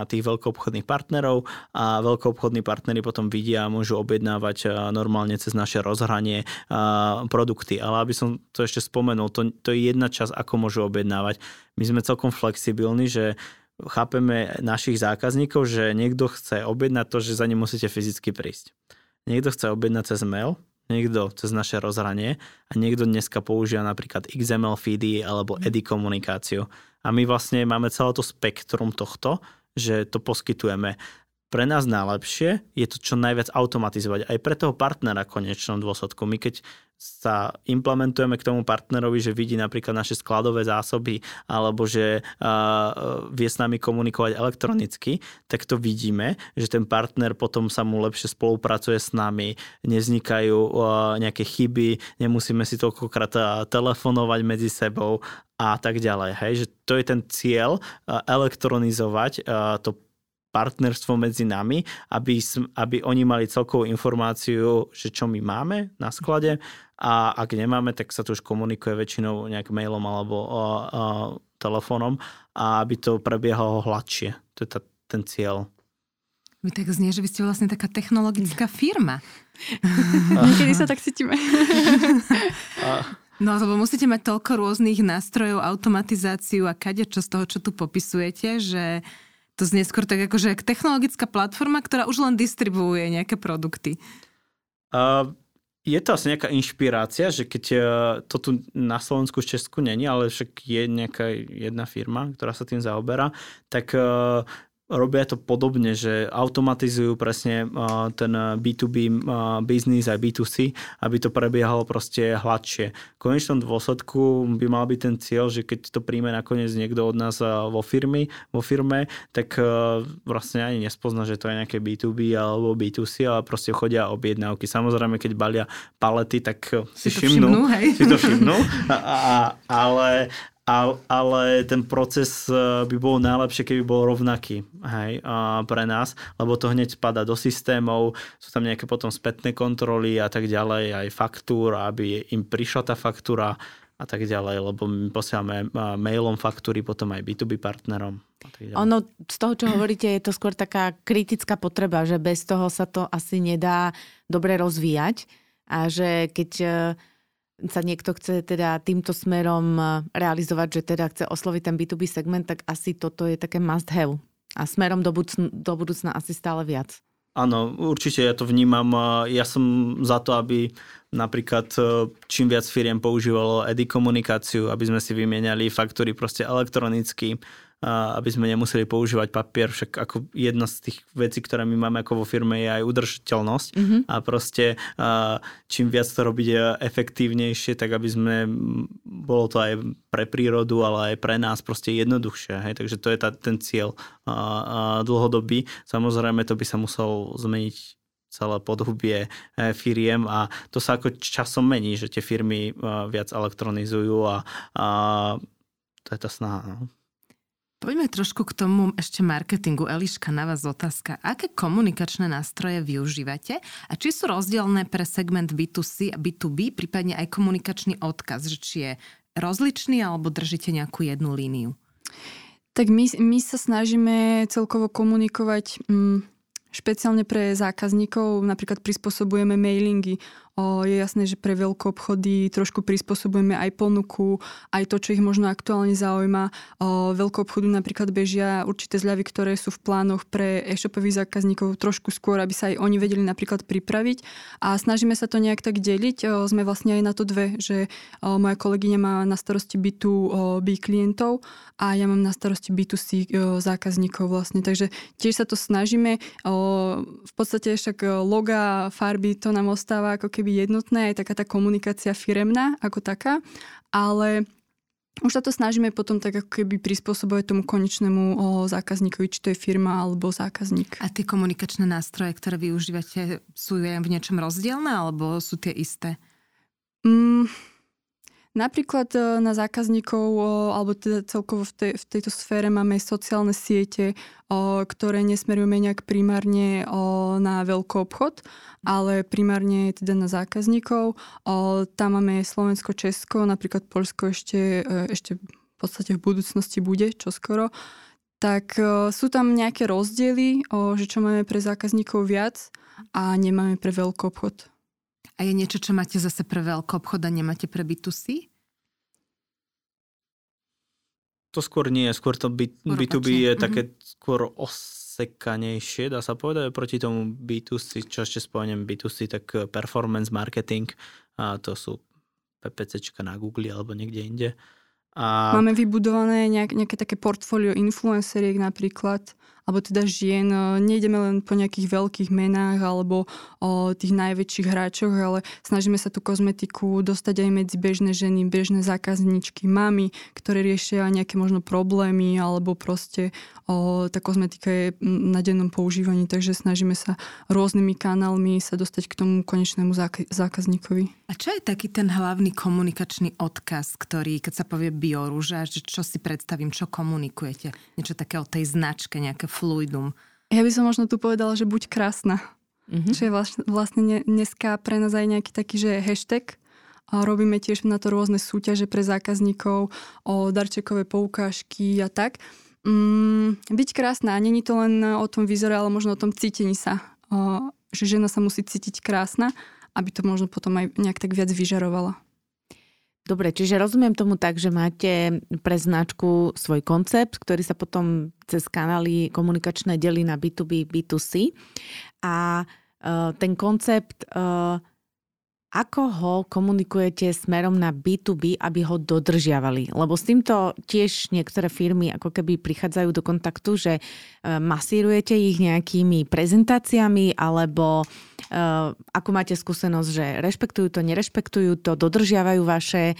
tých veľkoobchodných partnerov a veľkoobchodní partnery potom vidia a môžu objednávať normálne cez naše rozhranie produkty. Ale aby som to ešte spomenul, to, to je jedna časť, ako môžu objednávať. My sme celkom flexibilní, že chápeme našich zákazníkov, že niekto chce objednať to, že za ním musíte fyzicky prísť. Niekto chce objednať cez mail, niekto cez naše rozhranie a niekto dneska používa napríklad XML feedy alebo EDI komunikáciu. A my vlastne máme celé to spektrum tohto, že to poskytujeme. Pre nás najlepšie je to čo najviac automatizovať. Aj pre toho partnera v konečnom dôsledku. My keď sa implementujeme k tomu partnerovi, že vidí napríklad naše skladové zásoby alebo že uh, vie s nami komunikovať elektronicky, tak to vidíme, že ten partner potom sa mu lepšie spolupracuje s nami, nevznikajú uh, nejaké chyby, nemusíme si toľkokrát uh, telefonovať medzi sebou a tak ďalej. Hej? Že to je ten cieľ uh, elektronizovať uh, to partnerstvo medzi nami, aby, aby oni mali celkovú informáciu, že čo my máme na sklade a ak nemáme, tak sa to už komunikuje väčšinou nejak mailom alebo uh, uh, telefónom a aby to prebiehalo hladšie. To je tá, ten cieľ. Vy tak znie, že vy ste vlastne taká technologická firma. Niekedy sa tak cítime. No, lebo musíte mať toľko rôznych nástrojov, automatizáciu a kadečo z toho, čo tu popisujete, že to znie skôr tak ako, že technologická platforma, ktorá už len distribuuje nejaké produkty. Uh, je to asi nejaká inšpirácia, že keď uh, to tu na Slovensku, v Česku není, ale však je nejaká jedna firma, ktorá sa tým zaoberá, tak uh, robia to podobne, že automatizujú presne ten B2B uh, biznis aj B2C, aby to prebiehalo proste hladšie. V konečnom dôsledku by mal byť ten cieľ, že keď to príjme nakoniec niekto od nás vo, firmy, vo firme, tak vlastne ani nespozna, že to je nejaké B2B alebo B2C, ale proste chodia objednávky. Samozrejme, keď balia palety, tak si, Si to všimnú, všimnú, hej? si to všimnú, a, a, ale ale ten proces e, by bol najlepšie, keby bol rovnaký hej, a pre nás, lebo to hneď spada do systémov, sú tam nejaké potom spätné kontroly a tak ďalej, aj faktúr, aby im prišla tá faktúra a tak ďalej, lebo my posielame e, mailom faktúry potom aj B2B partnerom. A. Ono, z toho, čo hovoríte, je to skôr taká kritická potreba, že bez toho sa to asi nedá dobre rozvíjať a že keď sa niekto chce teda týmto smerom e, realizovať, že teda chce osloviť ten B2B segment, tak asi toto je také must have. A smerom do, budúcna, do budúcna asi stále viac. Áno, určite ja to vnímam. Ja som za to, aby napríklad e, čím viac firiem používalo EDI komunikáciu, aby sme si vymieniali faktúry proste elektronicky, aby sme nemuseli používať papier, však ako jedna z tých vecí, ktoré my máme ako vo firme je aj udržateľnosť Mhm. a proste čím viac to robiť efektívnejšie, tak aby sme, bolo to aj pre prírodu, ale aj pre nás proste jednoduchšie. Hej? Takže to je tá, ten cieľ dlhodobý. Samozrejme to by sa musel zmeniť celé podhubie firiem a to sa ako časom mení, že tie firmy viac elektronizujú a, a to je tá snaha. No. Poďme trošku k tomu ešte marketingu. Eliška, na vás otázka. Aké komunikačné nástroje využívate a či sú rozdielne pre segment B2C a B2B, prípadne aj komunikačný odkaz, že či je rozličný alebo držíte nejakú jednu líniu? Tak my, my sa snažíme celkovo komunikovať mm, špeciálne pre zákazníkov. Napríklad prispôsobujeme mailingy je jasné, že pre veľké obchody trošku prispôsobujeme aj ponuku, aj to, čo ich možno aktuálne zaujíma. Veľké obchodu napríklad bežia určité zľavy, ktoré sú v plánoch pre e-shopových zákazníkov trošku skôr, aby sa aj oni vedeli napríklad pripraviť. A snažíme sa to nejak tak deliť. Sme vlastne aj na to dve, že moja kolegyňa má na starosti B2B klientov a ja mám na starosti B2C o, zákazníkov vlastne. Takže tiež sa to snažíme. V podstate však loga, farby, to nám ostáva ako keby keby jednotné, aj taká tá komunikácia firemná ako taká, ale už sa to snažíme potom tak ako keby prispôsobovať tomu konečnému o, zákazníkovi, či to je firma alebo zákazník. A tie komunikačné nástroje, ktoré využívate, sú v niečom rozdielne alebo sú tie isté? Mm, Napríklad e, na zákazníkov, alebo teda celkovo v, tej, v tejto sfére máme sociálne siete, ktoré nesmerujeme nejak primárne na veľký obchod, ale primárne teda na zákazníkov. Tam máme Slovensko, Česko, napríklad Polsko ešte, e, ešte v podstate v budúcnosti bude čoskoro. Tak e, sú tam nejaké rozdiely, že čo máme pre zákazníkov viac a nemáme pre veľký obchod. A je niečo, čo máte zase pre veľký obchod a nemáte pre B2C? To skôr nie, skôr to B, B2B je mm-hmm. také skôr osekanejšie, dá sa povedať, proti tomu B2C, čo ešte spomeniem B2C, tak eh, performance marketing, a to sú PPCčka na Google alebo niekde inde. A... Máme vybudované nejak, nejaké také portfólio influenceriek napríklad, alebo teda žien. Nejdeme len po nejakých veľkých menách alebo o tých najväčších hráčoch, ale snažíme sa tú kozmetiku dostať aj medzi bežné ženy, bežné zákazníčky, mamy, ktoré riešia nejaké možno problémy alebo proste o, tá kozmetika je na dennom používaní, takže snažíme sa rôznymi kanálmi sa dostať k tomu konečnému zákazníkovi. A čo je taký ten hlavný komunikačný odkaz, ktorý, keď sa povie biorúža, čo si predstavím, čo komunikujete? Niečo také o tej značke, nejaké fluidum. Ja by som možno tu povedala, že buď krásna. Mm-hmm. Čo je vlastne dneska pre nás aj nejaký taký, že hashtag. A robíme tiež na to rôzne súťaže pre zákazníkov o darčekové poukážky a tak. Mm, byť krásna, není to len o tom výzore, ale možno o tom cítení sa. O, že žena sa musí cítiť krásna, aby to možno potom aj nejak tak viac vyžarovala. Dobre, čiže rozumiem tomu tak, že máte pre značku svoj koncept, ktorý sa potom cez kanály komunikačné delí na B2B, B2C. A uh, ten koncept uh, ako ho komunikujete smerom na B2B, aby ho dodržiavali? Lebo s týmto tiež niektoré firmy ako keby prichádzajú do kontaktu, že e, masírujete ich nejakými prezentáciami alebo uh, ako máte skúsenosť, že rešpektujú to, nerešpektujú to, dodržiavajú vaše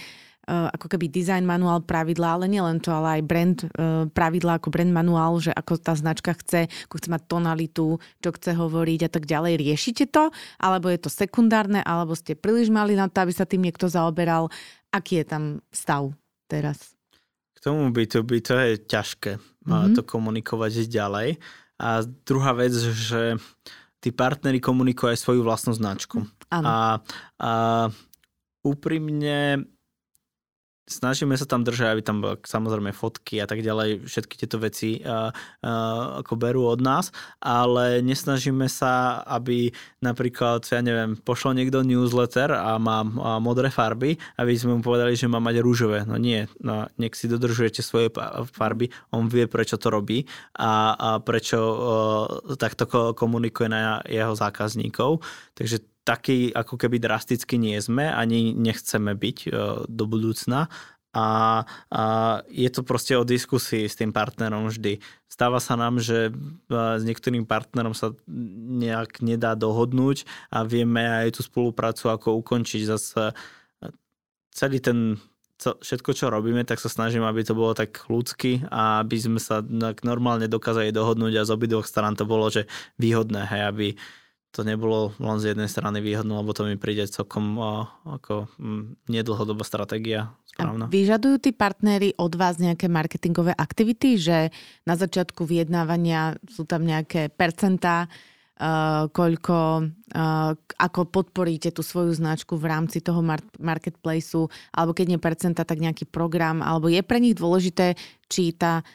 ako keby design manuál pravidla, ale nielen to, ale aj brand eh, pravidla ako brand manuál, že ako tá značka chce, ako chce mať tonalitu, čo chce hovoriť a tak ďalej. Riešite to? Alebo je to sekundárne? Alebo ste príliš mali na to, aby sa tým niekto zaoberal? Aký je tam stav teraz? K tomu B2B to je ťažké mm-hmm. to komunikovať ďalej. A druhá vec, že tí partnery komunikujú aj svoju vlastnú značku. Ano. A, a úprimne snažíme sa tam držať, aby tam boli samozrejme fotky a tak ďalej, všetky tieto veci uh, uh, ako berú od nás, ale nesnažíme sa, aby napríklad, ja neviem, pošlo niekto newsletter a má uh, modré farby, aby sme mu povedali, že má mať rúžové. No nie, no, nech si dodržujete svoje farby, on vie, prečo to robí a, a prečo uh, takto komunikuje na jeho zákazníkov. Takže taký ako keby drasticky nie sme, ani nechceme byť e, do budúcna. A, a je to proste o diskusii s tým partnerom vždy. Stáva sa nám, že e, s niektorým partnerom sa nejak nedá dohodnúť a vieme aj tú spoluprácu ako ukončiť zase celý ten všetko, čo robíme, tak sa snažím, aby to bolo tak ľudsky a aby sme sa normálne dokázali dohodnúť a z obidvoch strán to bolo, že výhodné, hej, aby, to nebolo len z jednej strany výhodné, lebo to mi príde celkom ako nedlhodobá stratégia správna. A vyžadujú tí partnery od vás nejaké marketingové aktivity, že na začiatku vyjednávania sú tam nejaké percentá, uh, koľko, uh, ako podporíte tú svoju značku v rámci toho mar- marketplaceu, alebo keď nie percenta, tak nejaký program, alebo je pre nich dôležité, či tá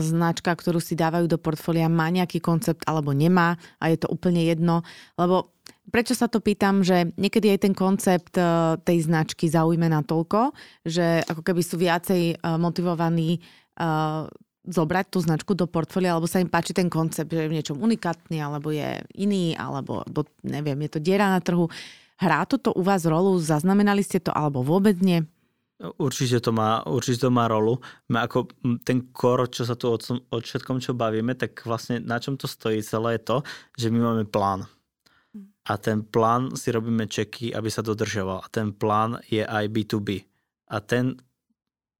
značka, ktorú si dávajú do portfólia, má nejaký koncept alebo nemá a je to úplne jedno. Lebo prečo sa to pýtam, že niekedy aj ten koncept e, tej značky zaujme na toľko, že ako keby sú viacej e, motivovaní zobrať tú značku do portfólia, alebo sa im páči ten koncept, že je v niečom unikátny, alebo je iný, alebo neviem, je to diera na trhu. Hrá toto u vás rolu? Zaznamenali ste to, alebo vôbec nie? Určite to má, určite to má rolu. Ako ten kor, čo sa tu od všetkom, čo bavíme, tak vlastne na čom to stojí celé je to, že my máme plán. A ten plán si robíme čeky, aby sa dodržoval. A ten plán je aj B2B. A ten,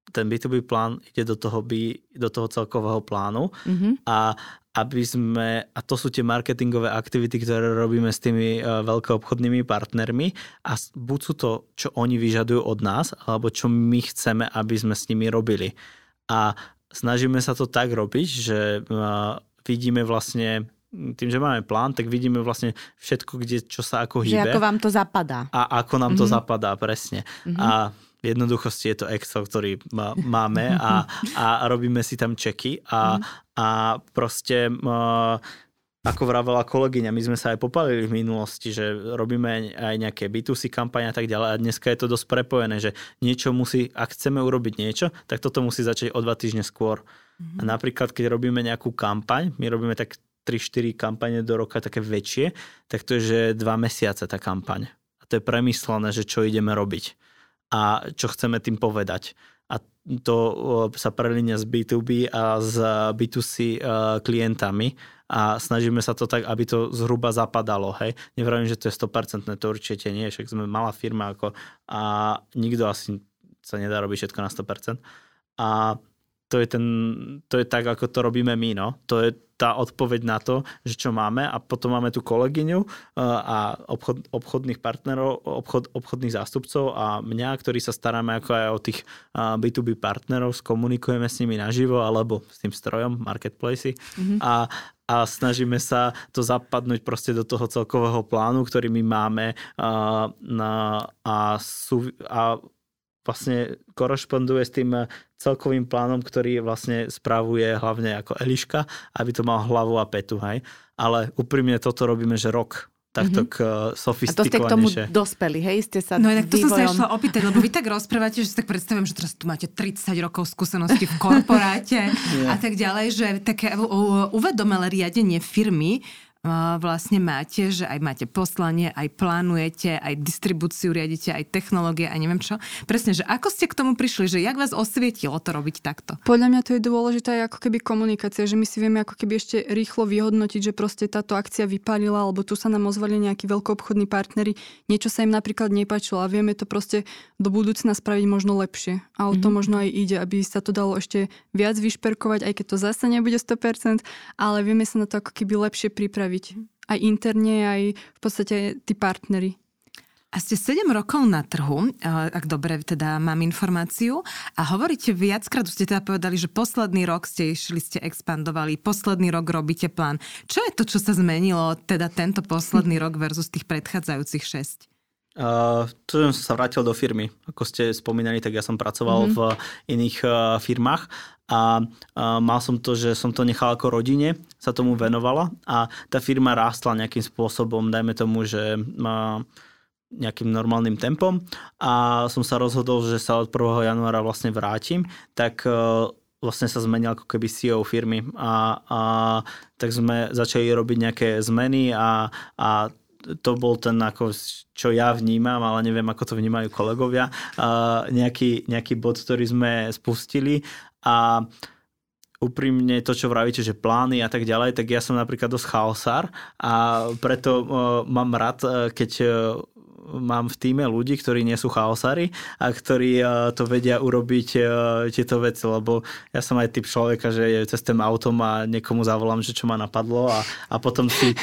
ten B2B plán ide do toho, by, do toho celkového plánu. Mm-hmm. A aby sme, a to sú tie marketingové aktivity, ktoré robíme s tými uh, veľkoobchodnými partnermi a buď sú to, čo oni vyžadujú od nás, alebo čo my chceme, aby sme s nimi robili. A snažíme sa to tak robiť, že uh, vidíme vlastne tým, že máme plán, tak vidíme vlastne všetko, kde, čo sa ako hýbe. Že ako vám to zapadá. A ako nám mm-hmm. to zapadá, presne. Mm-hmm. A v jednoduchosti je to Excel, ktorý máme a, a robíme si tam čeky a, a proste ako vravela kolegyňa, my sme sa aj popalili v minulosti, že robíme aj nejaké B2C kampane a tak ďalej a dneska je to dosť prepojené, že niečo musí, ak chceme urobiť niečo, tak toto musí začať o dva týždne skôr. Mm-hmm. A napríklad, keď robíme nejakú kampaň, my robíme tak 3-4 kampane do roka také väčšie, tak to je, že dva mesiace tá kampaň. A to je premyslené, že čo ideme robiť a čo chceme tým povedať. A to sa prelínia z B2B a z B2C e, klientami a snažíme sa to tak, aby to zhruba zapadalo. Hej. Nevravím, že to je 100%, to určite nie, však sme malá firma ako, a nikto asi sa nedá robiť všetko na 100%. A to je, ten, to je tak, ako to robíme my. No. To je tá odpoveď na to, že čo máme a potom máme tú kolegyňu uh, a obchod, obchodných partnerov, obchod, obchodných zástupcov a mňa, ktorí sa staráme ako aj o tých B2B uh, partnerov, skomunikujeme s nimi naživo alebo s tým strojom, marketplace mm-hmm. a, a snažíme sa to zapadnúť proste do toho celkového plánu, ktorý my máme uh, na, a, sú, a vlastne korešponduje s tým celkovým plánom, ktorý vlastne spravuje hlavne ako Eliška, aby to mal hlavu a petu, hej. Ale úprimne toto robíme, že rok takto mm-hmm. sofistikovanejšie. A to ste k tomu dospeli, hej? Ste sa no inak to vývojom... som sa išla opýtať, lebo vy tak rozprávate, že si tak predstavujem, že teraz tu máte 30 rokov skúsenosti v korporáte yeah. a tak ďalej, že také uvedomelé riadenie firmy vlastne máte, že aj máte poslanie, aj plánujete, aj distribúciu riadite, aj technológie a neviem čo. Presne, že ako ste k tomu prišli, že jak vás osvietilo to robiť takto? Podľa mňa to je dôležité aj ako keby komunikácia, že my si vieme ako keby ešte rýchlo vyhodnotiť, že proste táto akcia vypalila, alebo tu sa nám ozvali nejakí veľkoobchodní partnery, niečo sa im napríklad nepáčilo a vieme to proste do budúcna spraviť možno lepšie. A o to mm-hmm. možno aj ide, aby sa to dalo ešte viac vyšperkovať, aj keď to zase nebude 100%, ale vieme sa na to ako keby lepšie pripraviť robiť. Aj interne, aj v podstate tí partnery. A ste 7 rokov na trhu, ak dobre teda mám informáciu, a hovoríte viackrát, už ste teda povedali, že posledný rok ste išli, ste expandovali, posledný rok robíte plán. Čo je to, čo sa zmenilo teda tento posledný rok versus tých predchádzajúcich 6? Uh, to som sa vrátil do firmy. Ako ste spomínali, tak ja som pracoval mm-hmm. v iných uh, firmách a uh, mal som to, že som to nechal ako rodine, sa tomu venovala a tá firma rástla nejakým spôsobom, dajme tomu, že uh, nejakým normálnym tempom a som sa rozhodol, že sa od 1. januára vlastne vrátim, tak uh, vlastne sa zmenil ako keby CEO firmy a, a tak sme začali robiť nejaké zmeny a, a to bol ten, ako, čo ja vnímam, ale neviem, ako to vnímajú kolegovia, uh, nejaký, nejaký bod, ktorý sme spustili. A úprimne to, čo vravíte, že plány a tak ďalej, tak ja som napríklad dosť chaosár a preto uh, mám rád, uh, keď uh, mám v týme ľudí, ktorí nie sú chaosári a ktorí to vedia urobiť tieto veci, lebo ja som aj typ človeka, že cestem autom a niekomu zavolám, že čo ma napadlo a, a potom si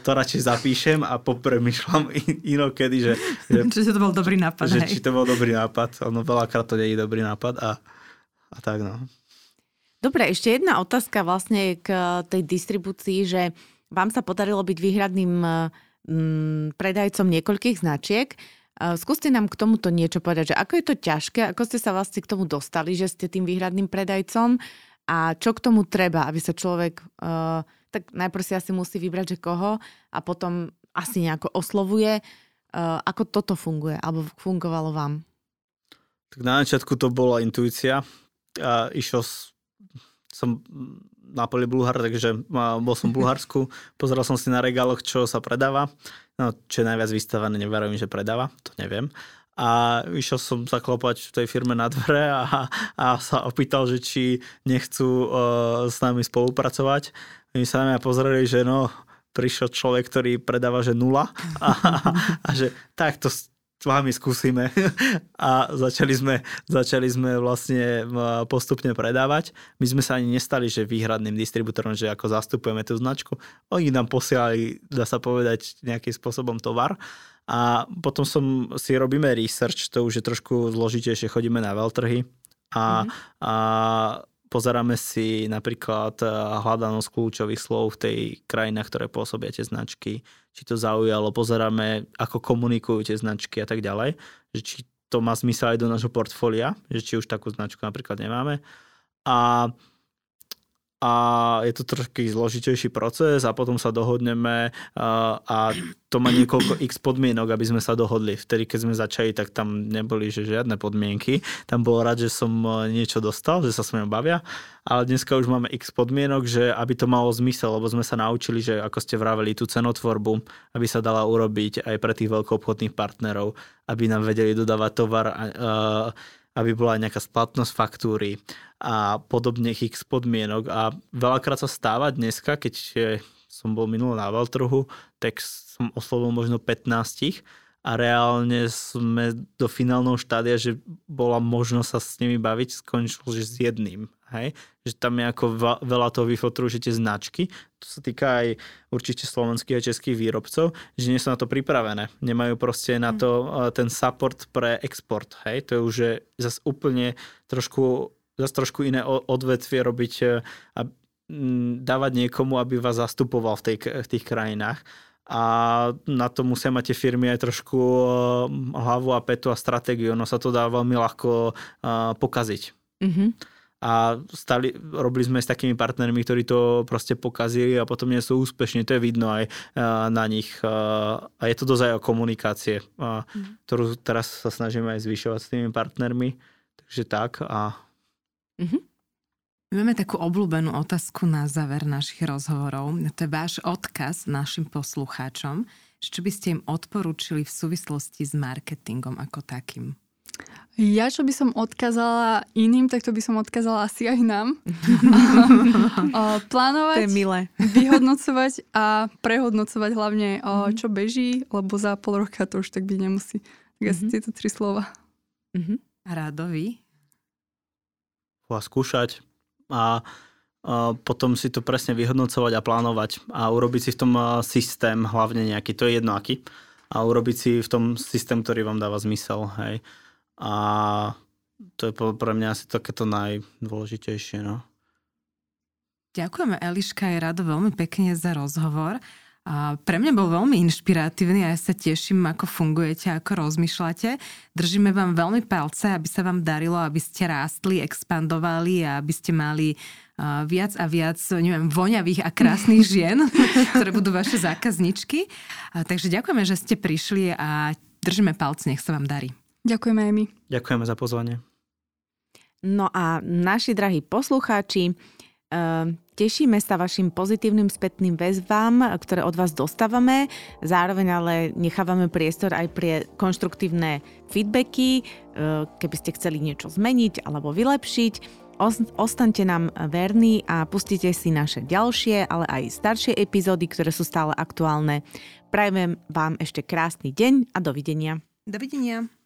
to radšej zapíšem a popremýšľam inokedy, že, že, či to bol dobrý nápad. Že, či to bol dobrý nápad. Ono veľakrát to nie je dobrý nápad a, a tak no. Dobre, ešte jedna otázka vlastne k tej distribúcii, že vám sa podarilo byť výhradným predajcom niekoľkých značiek. Skúste nám k tomuto niečo povedať, že ako je to ťažké, ako ste sa vlastne k tomu dostali, že ste tým výhradným predajcom a čo k tomu treba, aby sa človek, uh, tak najprv si asi musí vybrať, že koho a potom asi nejako oslovuje. Uh, ako toto funguje, alebo fungovalo vám? Tak na začiatku to bola intuícia. A išiel som na poli Bulhar, takže bol som v Bulharsku, pozeral som si na regáloch, čo sa predáva. No, čo je najviac vystavené, neverím, že predáva, to neviem a išiel som zaklopať v tej firme na dvere a, a sa opýtal, že či nechcú uh, s nami spolupracovať. Oni sa na mňa pozreli, že no, prišiel človek, ktorý predáva, že nula a, a, a že tak to vami skúsime. A začali sme, začali sme vlastne postupne predávať. My sme sa ani nestali, že výhradným distribútorom, že ako zastupujeme tú značku. Oni nám posielali, dá sa povedať, nejakým spôsobom tovar a potom som, si robíme research, to už je trošku zložitejšie, chodíme na veľtrhy a, mm-hmm. a pozeráme si napríklad eh, hľadanosť kľúčových slov v tej krajinách, ktoré pôsobia tie značky, či to zaujalo, pozeráme, ako komunikujú tie značky a tak ďalej, že či to má zmysel aj do nášho portfólia, že či už takú značku napríklad nemáme. A a je to trošku zložitejší proces a potom sa dohodneme a to má niekoľko x podmienok, aby sme sa dohodli. Vtedy, keď sme začali, tak tam neboli že žiadne podmienky. Tam bol rád, že som e, niečo dostal, že sa s bavia, ale dneska už máme x podmienok, že aby to malo zmysel, lebo sme sa naučili, že ako ste vraveli, tú cenotvorbu, aby sa dala urobiť aj pre tých veľkoobchodných partnerov, aby nám vedeli dodávať tovar aby bola aj nejaká splatnosť faktúry a podobne x podmienok. A veľakrát sa stáva dneska, keď som bol minulý na veľtrhu, tak som oslovil možno 15 a reálne sme do finálneho štádia, že bola možnosť sa s nimi baviť, skončil že s jedným. Hej? Že tam je ako veľa toho vyfotru, že tie značky, to sa týka aj určite slovenských a českých výrobcov, že nie sú na to pripravené. Nemajú proste na to mm. ten support pre export. Hej? To je už zase úplne trošku, zase trošku iné odvetvie robiť e, a dávať niekomu, aby vás zastupoval v, tej, v tých krajinách a na to musia mať tie firmy aj trošku eh, hlavu a petu a stratégiu. No sa to dá veľmi ľahko eh, pokaziť. Mm-hmm. A stali, robili sme s takými partnermi, ktorí to proste pokazili a potom nie sú úspešní. To je vidno aj eh, na nich. A je to dosť aj o komunikácie, mm-hmm. ktorú teraz sa snažíme aj zvyšovať s tými partnermi. Takže tak. A... Mm-hmm. Máme takú obľúbenú otázku na záver našich rozhovorov. To je váš odkaz našim poslucháčom. Čo by ste im odporúčili v súvislosti s marketingom ako takým? Ja, čo by som odkázala iným, tak to by som odkázala asi aj nám. Plánovať, to je milé. vyhodnocovať a prehodnocovať hlavne, mm-hmm. čo beží, lebo za pol roka to už tak byť nemusí. Tak asi mm-hmm. tieto tri slova. Mm-hmm. Rádovi? skúšať, a potom si to presne vyhodnocovať a plánovať a urobiť si v tom systém hlavne nejaký, to je jedno aký, a urobiť si v tom systém, ktorý vám dáva zmysel, hej. A to je pre mňa asi takéto najdôležitejšie, no. Ďakujeme Eliška aj Rado veľmi pekne za rozhovor. A pre mňa bol veľmi inšpiratívny a ja sa teším, ako fungujete, ako rozmýšľate. Držíme vám veľmi palce, aby sa vám darilo, aby ste rástli, expandovali a aby ste mali viac a viac, neviem, voňavých a krásnych žien, ktoré budú vaše zákazničky. A, takže ďakujeme, že ste prišli a držíme palce, nech sa vám darí. Ďakujeme aj my. Ďakujeme za pozvanie. No a naši drahí poslucháči, Ehm, tešíme sa vašim pozitívnym spätným väzbám, ktoré od vás dostávame. Zároveň ale nechávame priestor aj pre konštruktívne feedbacky, ehm, keby ste chceli niečo zmeniť alebo vylepšiť. Ostaňte nám verní a pustite si naše ďalšie, ale aj staršie epizódy, ktoré sú stále aktuálne. Prajem vám ešte krásny deň a dovidenia. Dovidenia.